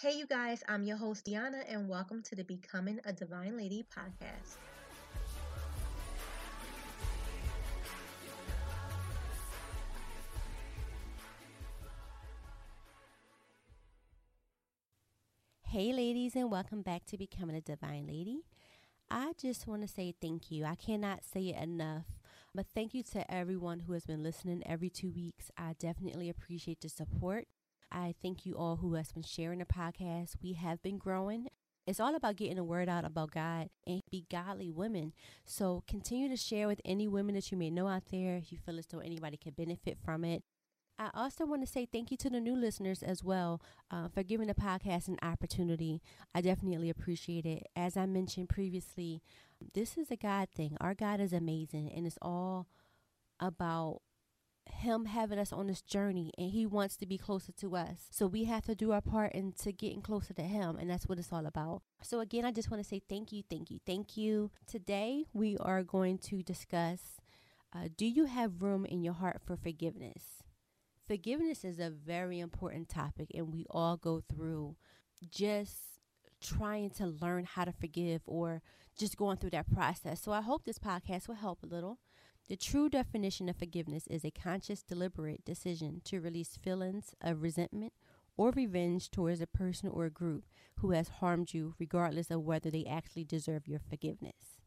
Hey, you guys, I'm your host, Deanna, and welcome to the Becoming a Divine Lady podcast. Hey, ladies, and welcome back to Becoming a Divine Lady. I just want to say thank you. I cannot say it enough, but thank you to everyone who has been listening every two weeks. I definitely appreciate the support. I thank you all who has been sharing the podcast. We have been growing. It's all about getting the word out about God and be godly women. So continue to share with any women that you may know out there if you feel as though anybody can benefit from it. I also want to say thank you to the new listeners as well uh, for giving the podcast an opportunity. I definitely appreciate it. As I mentioned previously, this is a God thing. Our God is amazing, and it's all about him having us on this journey and he wants to be closer to us. So we have to do our part into getting closer to him and that's what it's all about. So again, I just want to say thank you, thank you, thank you. Today we are going to discuss uh, do you have room in your heart for forgiveness? Forgiveness is a very important topic and we all go through just trying to learn how to forgive or just going through that process. So I hope this podcast will help a little. The true definition of forgiveness is a conscious, deliberate decision to release feelings of resentment or revenge towards a person or a group who has harmed you, regardless of whether they actually deserve your forgiveness.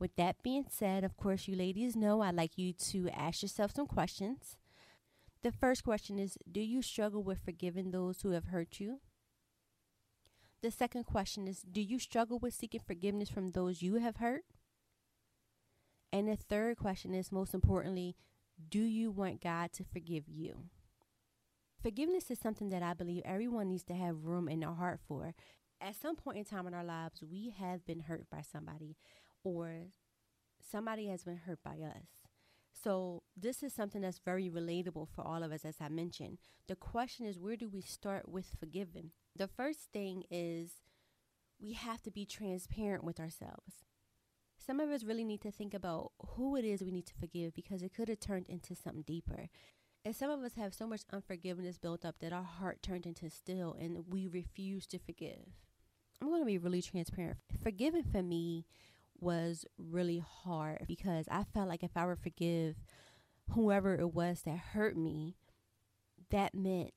With that being said, of course, you ladies know I'd like you to ask yourself some questions. The first question is Do you struggle with forgiving those who have hurt you? The second question is Do you struggle with seeking forgiveness from those you have hurt? And the third question is most importantly, do you want God to forgive you? Forgiveness is something that I believe everyone needs to have room in their heart for. At some point in time in our lives, we have been hurt by somebody or somebody has been hurt by us. So, this is something that's very relatable for all of us, as I mentioned. The question is, where do we start with forgiving? The first thing is we have to be transparent with ourselves some of us really need to think about who it is we need to forgive because it could have turned into something deeper. And some of us have so much unforgiveness built up that our heart turned into steel and we refuse to forgive. I'm going to be really transparent. Forgiving for me was really hard because I felt like if I were to forgive whoever it was that hurt me, that meant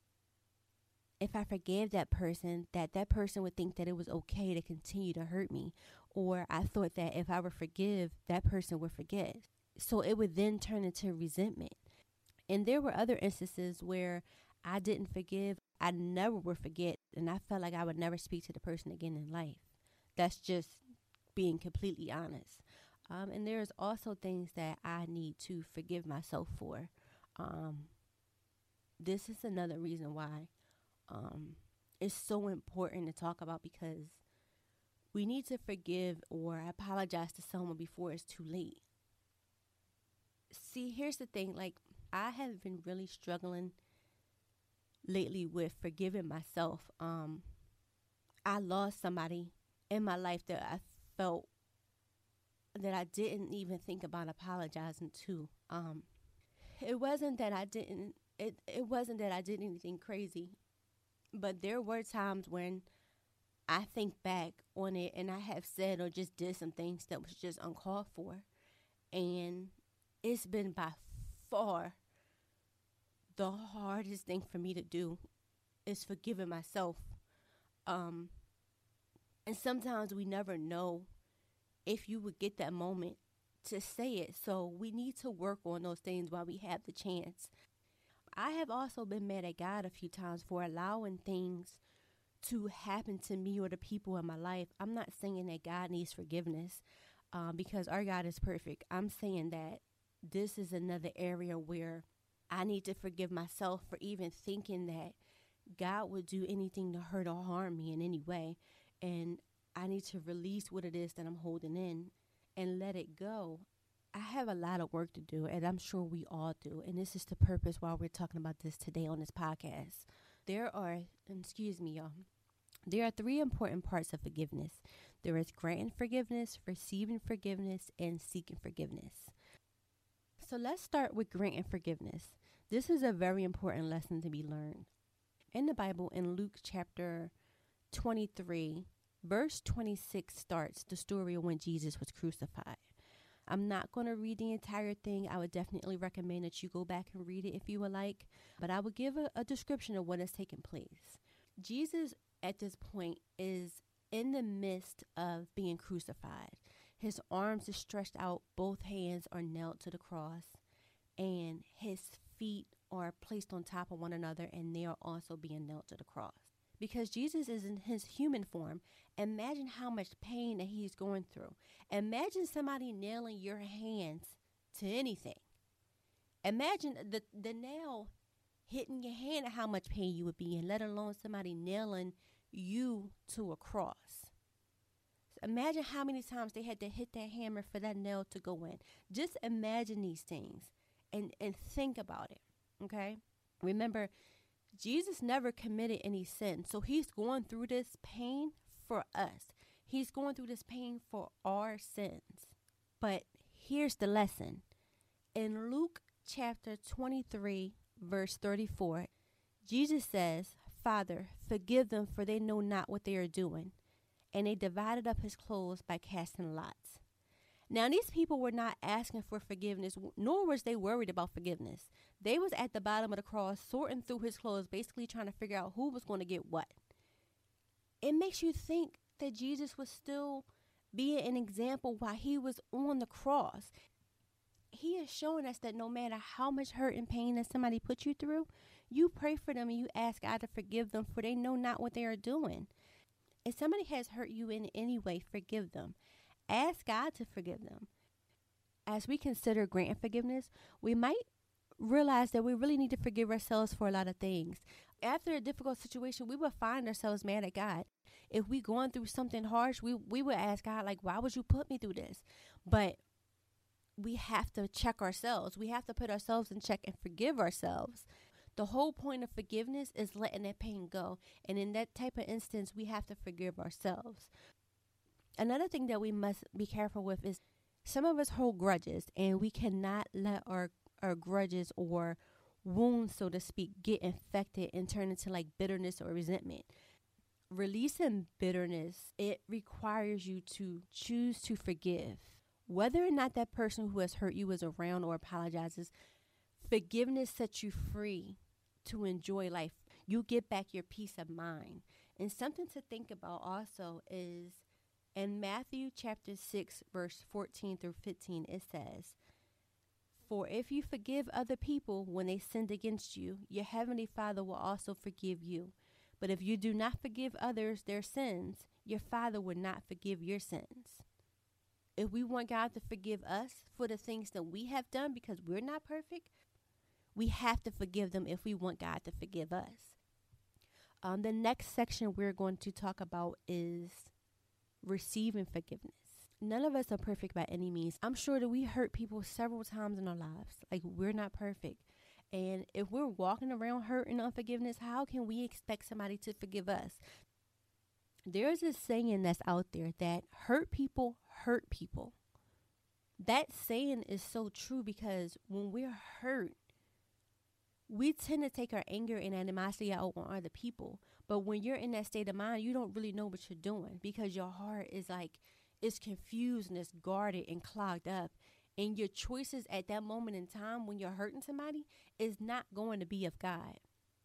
if I forgave that person, that that person would think that it was okay to continue to hurt me. Or I thought that if I would forgive, that person would forget. So it would then turn into resentment. And there were other instances where I didn't forgive. I never would forget. And I felt like I would never speak to the person again in life. That's just being completely honest. Um, and there's also things that I need to forgive myself for. Um, this is another reason why um, is so important to talk about because we need to forgive or apologize to someone before it's too late. See, here's the thing like, I have been really struggling lately with forgiving myself. Um, I lost somebody in my life that I felt that I didn't even think about apologizing to. Um, it wasn't that I didn't. It it wasn't that I did anything crazy. But there were times when I think back on it and I have said or just did some things that was just uncalled for. And it's been by far the hardest thing for me to do is forgiving myself. Um, and sometimes we never know if you would get that moment to say it. So we need to work on those things while we have the chance. I have also been mad at God a few times for allowing things to happen to me or the people in my life. I'm not saying that God needs forgiveness um, because our God is perfect. I'm saying that this is another area where I need to forgive myself for even thinking that God would do anything to hurt or harm me in any way. And I need to release what it is that I'm holding in and let it go. I have a lot of work to do, and I'm sure we all do. And this is the purpose why we're talking about this today on this podcast. There are, excuse me, y'all. There are three important parts of forgiveness there is granting forgiveness, receiving forgiveness, and seeking forgiveness. So let's start with granting forgiveness. This is a very important lesson to be learned. In the Bible, in Luke chapter 23, verse 26 starts the story of when Jesus was crucified. I'm not going to read the entire thing. I would definitely recommend that you go back and read it if you would like, but I will give a, a description of what has taken place. Jesus, at this point, is in the midst of being crucified. His arms are stretched out, both hands are nailed to the cross, and his feet are placed on top of one another, and they are also being nailed to the cross. Because Jesus is in his human form, imagine how much pain that he's going through. Imagine somebody nailing your hands to anything. Imagine the, the nail hitting your hand and how much pain you would be in, let alone somebody nailing you to a cross. Imagine how many times they had to hit that hammer for that nail to go in. Just imagine these things and, and think about it. Okay? Remember, Jesus never committed any sin. So he's going through this pain for us. He's going through this pain for our sins. But here's the lesson. In Luke chapter 23, verse 34, Jesus says, Father, forgive them, for they know not what they are doing. And they divided up his clothes by casting lots. Now, these people were not asking for forgiveness, nor was they worried about forgiveness. They was at the bottom of the cross, sorting through his clothes, basically trying to figure out who was going to get what. It makes you think that Jesus was still being an example while he was on the cross. He is showing us that no matter how much hurt and pain that somebody put you through, you pray for them and you ask God to forgive them, for they know not what they are doing. If somebody has hurt you in any way, forgive them. Ask God to forgive them. As we consider grant forgiveness, we might realize that we really need to forgive ourselves for a lot of things. After a difficult situation, we will find ourselves mad at God. If we going through something harsh, we we would ask God like, "Why would you put me through this?" But we have to check ourselves. We have to put ourselves in check and forgive ourselves. The whole point of forgiveness is letting that pain go. And in that type of instance, we have to forgive ourselves. Another thing that we must be careful with is some of us hold grudges and we cannot let our, our grudges or wounds, so to speak, get infected and turn into like bitterness or resentment. Releasing bitterness, it requires you to choose to forgive. Whether or not that person who has hurt you is around or apologizes, forgiveness sets you free to enjoy life. You get back your peace of mind. And something to think about also is in Matthew chapter 6, verse 14 through 15, it says, For if you forgive other people when they sinned against you, your heavenly Father will also forgive you. But if you do not forgive others their sins, your Father will not forgive your sins. If we want God to forgive us for the things that we have done because we're not perfect, we have to forgive them if we want God to forgive us. Um, the next section we're going to talk about is receiving forgiveness. None of us are perfect by any means. I'm sure that we hurt people several times in our lives. Like, we're not perfect. And if we're walking around hurt and unforgiveness, how can we expect somebody to forgive us? There's a saying that's out there that hurt people hurt people. That saying is so true because when we're hurt, we tend to take our anger and animosity out on other people. But when you're in that state of mind, you don't really know what you're doing because your heart is like, it's confused and it's guarded and clogged up. And your choices at that moment in time when you're hurting somebody is not going to be of God.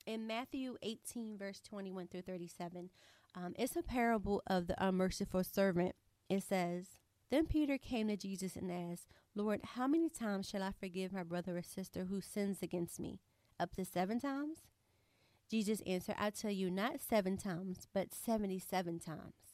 In Matthew 18, verse 21 through 37, um, it's a parable of the unmerciful servant. It says, Then Peter came to Jesus and asked, Lord, how many times shall I forgive my brother or sister who sins against me? up to seven times? Jesus answered, I tell you, not seven times, but seventy seven times.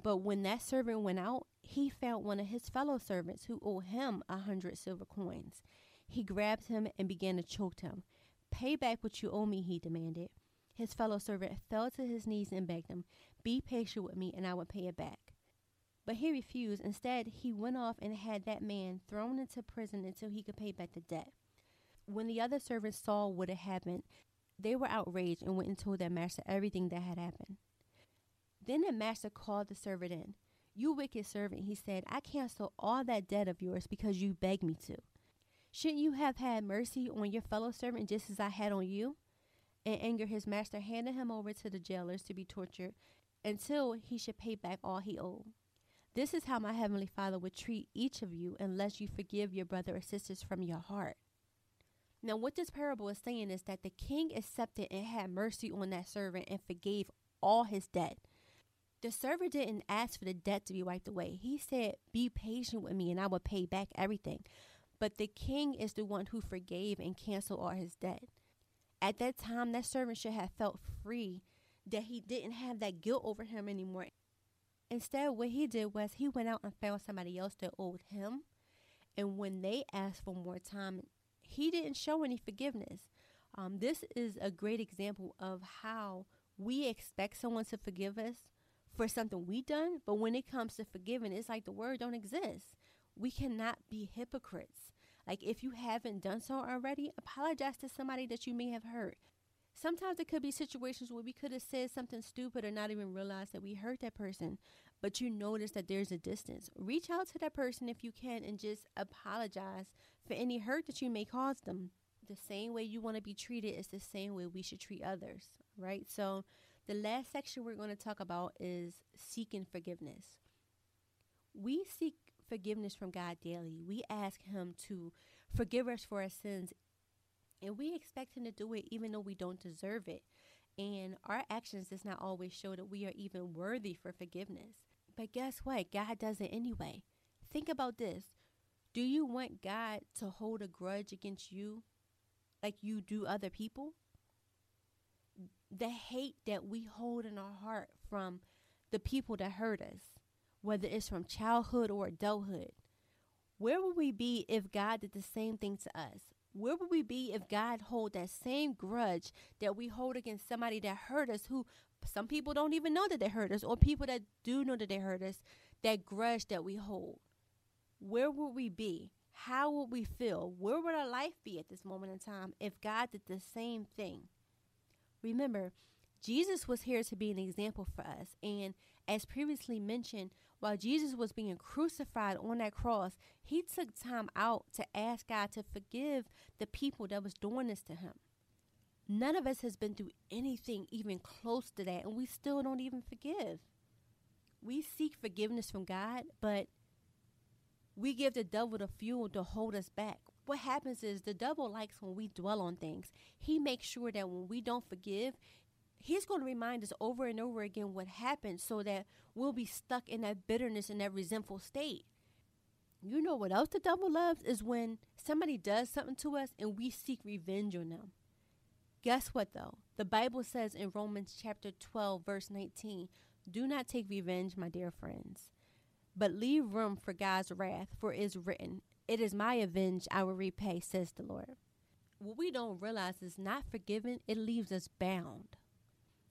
But when that servant went out, he found one of his fellow servants who owed him a hundred silver coins. He grabbed him and began to choke him. Pay back what you owe me, he demanded. His fellow servant fell to his knees and begged him, Be patient with me, and I will pay it back. But he refused. Instead, he went off and had that man thrown into prison until he could pay back the debt. When the other servants saw what had happened, they were outraged and went and told their master everything that had happened. Then the master called the servant in. You wicked servant, he said, I cancel all that debt of yours because you begged me to. Shouldn't you have had mercy on your fellow servant just as I had on you? In anger, his master handed him over to the jailers to be tortured until he should pay back all he owed. This is how my heavenly Father would treat each of you unless you forgive your brother or sisters from your heart. Now, what this parable is saying is that the king accepted and had mercy on that servant and forgave all his debt. The servant didn't ask for the debt to be wiped away. He said, Be patient with me and I will pay back everything. But the king is the one who forgave and canceled all his debt. At that time, that servant should have felt free, that he didn't have that guilt over him anymore. Instead, what he did was he went out and found somebody else that owed him. And when they asked for more time, he didn't show any forgiveness. Um, this is a great example of how we expect someone to forgive us for something we done, but when it comes to forgiving, it's like the word don't exist. We cannot be hypocrites. Like if you haven't done so already, apologize to somebody that you may have hurt. Sometimes it could be situations where we could have said something stupid or not even realize that we hurt that person, but you notice that there's a distance. Reach out to that person if you can and just apologize for any hurt that you may cause them. The same way you want to be treated is the same way we should treat others, right? So, the last section we're going to talk about is seeking forgiveness. We seek forgiveness from God daily. We ask Him to forgive us for our sins, and we expect Him to do it even though we don't deserve it. And our actions does not always show that we are even worthy for forgiveness. But guess what? God does it anyway. Think about this. Do you want God to hold a grudge against you like you do other people? The hate that we hold in our heart from the people that hurt us, whether it's from childhood or adulthood, where would we be if God did the same thing to us? Where would we be if God hold that same grudge that we hold against somebody that hurt us who some people don't even know that they hurt us or people that do know that they hurt us, that grudge that we hold? where would we be? How would we feel? Where would our life be at this moment in time if God did the same thing? Remember, Jesus was here to be an example for us. And as previously mentioned, while Jesus was being crucified on that cross, he took time out to ask God to forgive the people that was doing this to him. None of us has been through anything even close to that, and we still don't even forgive. We seek forgiveness from God, but we give the devil the fuel to hold us back. What happens is the devil likes when we dwell on things. He makes sure that when we don't forgive, he's going to remind us over and over again what happened so that we'll be stuck in that bitterness and that resentful state. You know what else the devil loves is when somebody does something to us and we seek revenge on them. Guess what though? The Bible says in Romans chapter 12 verse 19, "Do not take revenge, my dear friends." But leave room for God's wrath, for it is written, It is my avenge, I will repay, says the Lord. What we don't realize is not forgiven, it leaves us bound.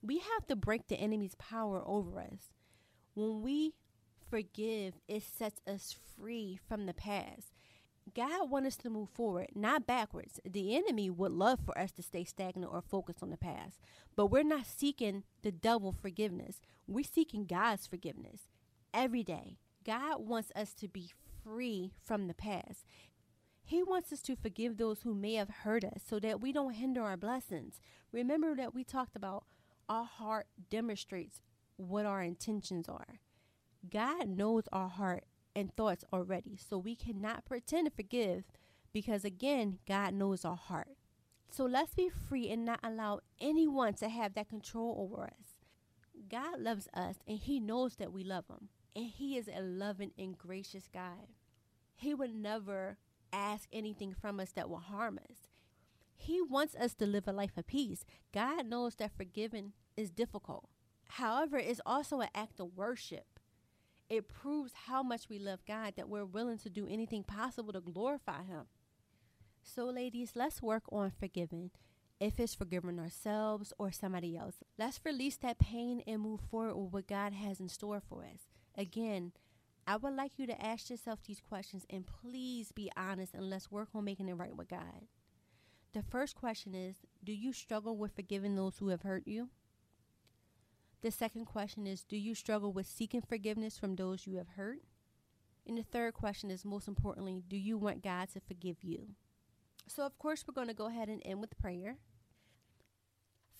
We have to break the enemy's power over us. When we forgive, it sets us free from the past. God wants us to move forward, not backwards. The enemy would love for us to stay stagnant or focused on the past, but we're not seeking the double forgiveness. We're seeking God's forgiveness every day. God wants us to be free from the past. He wants us to forgive those who may have hurt us so that we don't hinder our blessings. Remember that we talked about our heart demonstrates what our intentions are. God knows our heart and thoughts already, so we cannot pretend to forgive because, again, God knows our heart. So let's be free and not allow anyone to have that control over us. God loves us and He knows that we love Him. And He is a loving and gracious God. He would never ask anything from us that will harm us. He wants us to live a life of peace. God knows that forgiving is difficult. However, it's also an act of worship. It proves how much we love God that we're willing to do anything possible to glorify Him. So, ladies, let's work on forgiving. if it's forgiving ourselves or somebody else. Let's release that pain and move forward with what God has in store for us. Again, I would like you to ask yourself these questions and please be honest and let's work on making it right with God. The first question is Do you struggle with forgiving those who have hurt you? The second question is Do you struggle with seeking forgiveness from those you have hurt? And the third question is most importantly, do you want God to forgive you? So, of course, we're going to go ahead and end with prayer.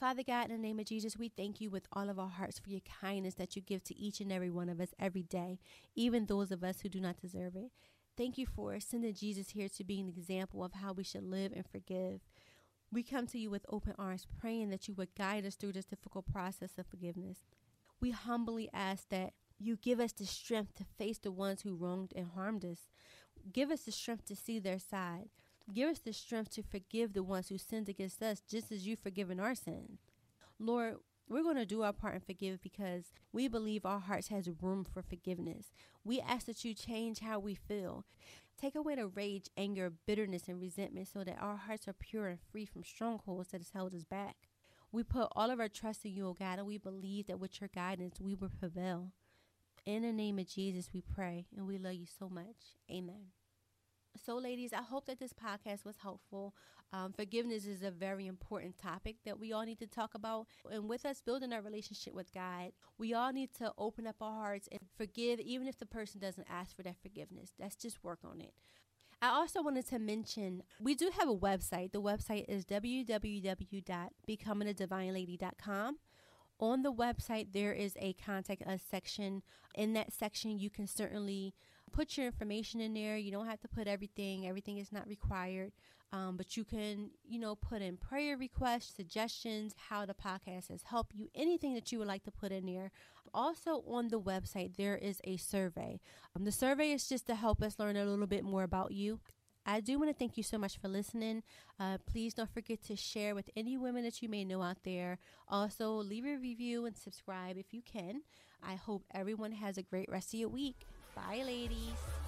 Father God, in the name of Jesus, we thank you with all of our hearts for your kindness that you give to each and every one of us every day, even those of us who do not deserve it. Thank you for sending Jesus here to be an example of how we should live and forgive. We come to you with open arms, praying that you would guide us through this difficult process of forgiveness. We humbly ask that you give us the strength to face the ones who wronged and harmed us. Give us the strength to see their side. Give us the strength to forgive the ones who sinned against us, just as you've forgiven our sins. Lord, we're going to do our part and forgive because we believe our hearts has room for forgiveness. We ask that you change how we feel. Take away the rage, anger, bitterness, and resentment so that our hearts are pure and free from strongholds that has held us back. We put all of our trust in you, O God, and we believe that with your guidance we will prevail. In the name of Jesus, we pray, and we love you so much. Amen. So, ladies, I hope that this podcast was helpful. Um, forgiveness is a very important topic that we all need to talk about. And with us building our relationship with God, we all need to open up our hearts and forgive, even if the person doesn't ask for that forgiveness. Let's just work on it. I also wanted to mention we do have a website. The website is www.becomingadivinelady.com. On the website, there is a contact us section. In that section, you can certainly put your information in there. You don't have to put everything, everything is not required. Um, but you can, you know, put in prayer requests, suggestions, how the podcast has helped you, anything that you would like to put in there. Also, on the website, there is a survey. Um, the survey is just to help us learn a little bit more about you. I do want to thank you so much for listening. Uh, please don't forget to share with any women that you may know out there. Also, leave a review and subscribe if you can. I hope everyone has a great rest of your week. Bye, ladies.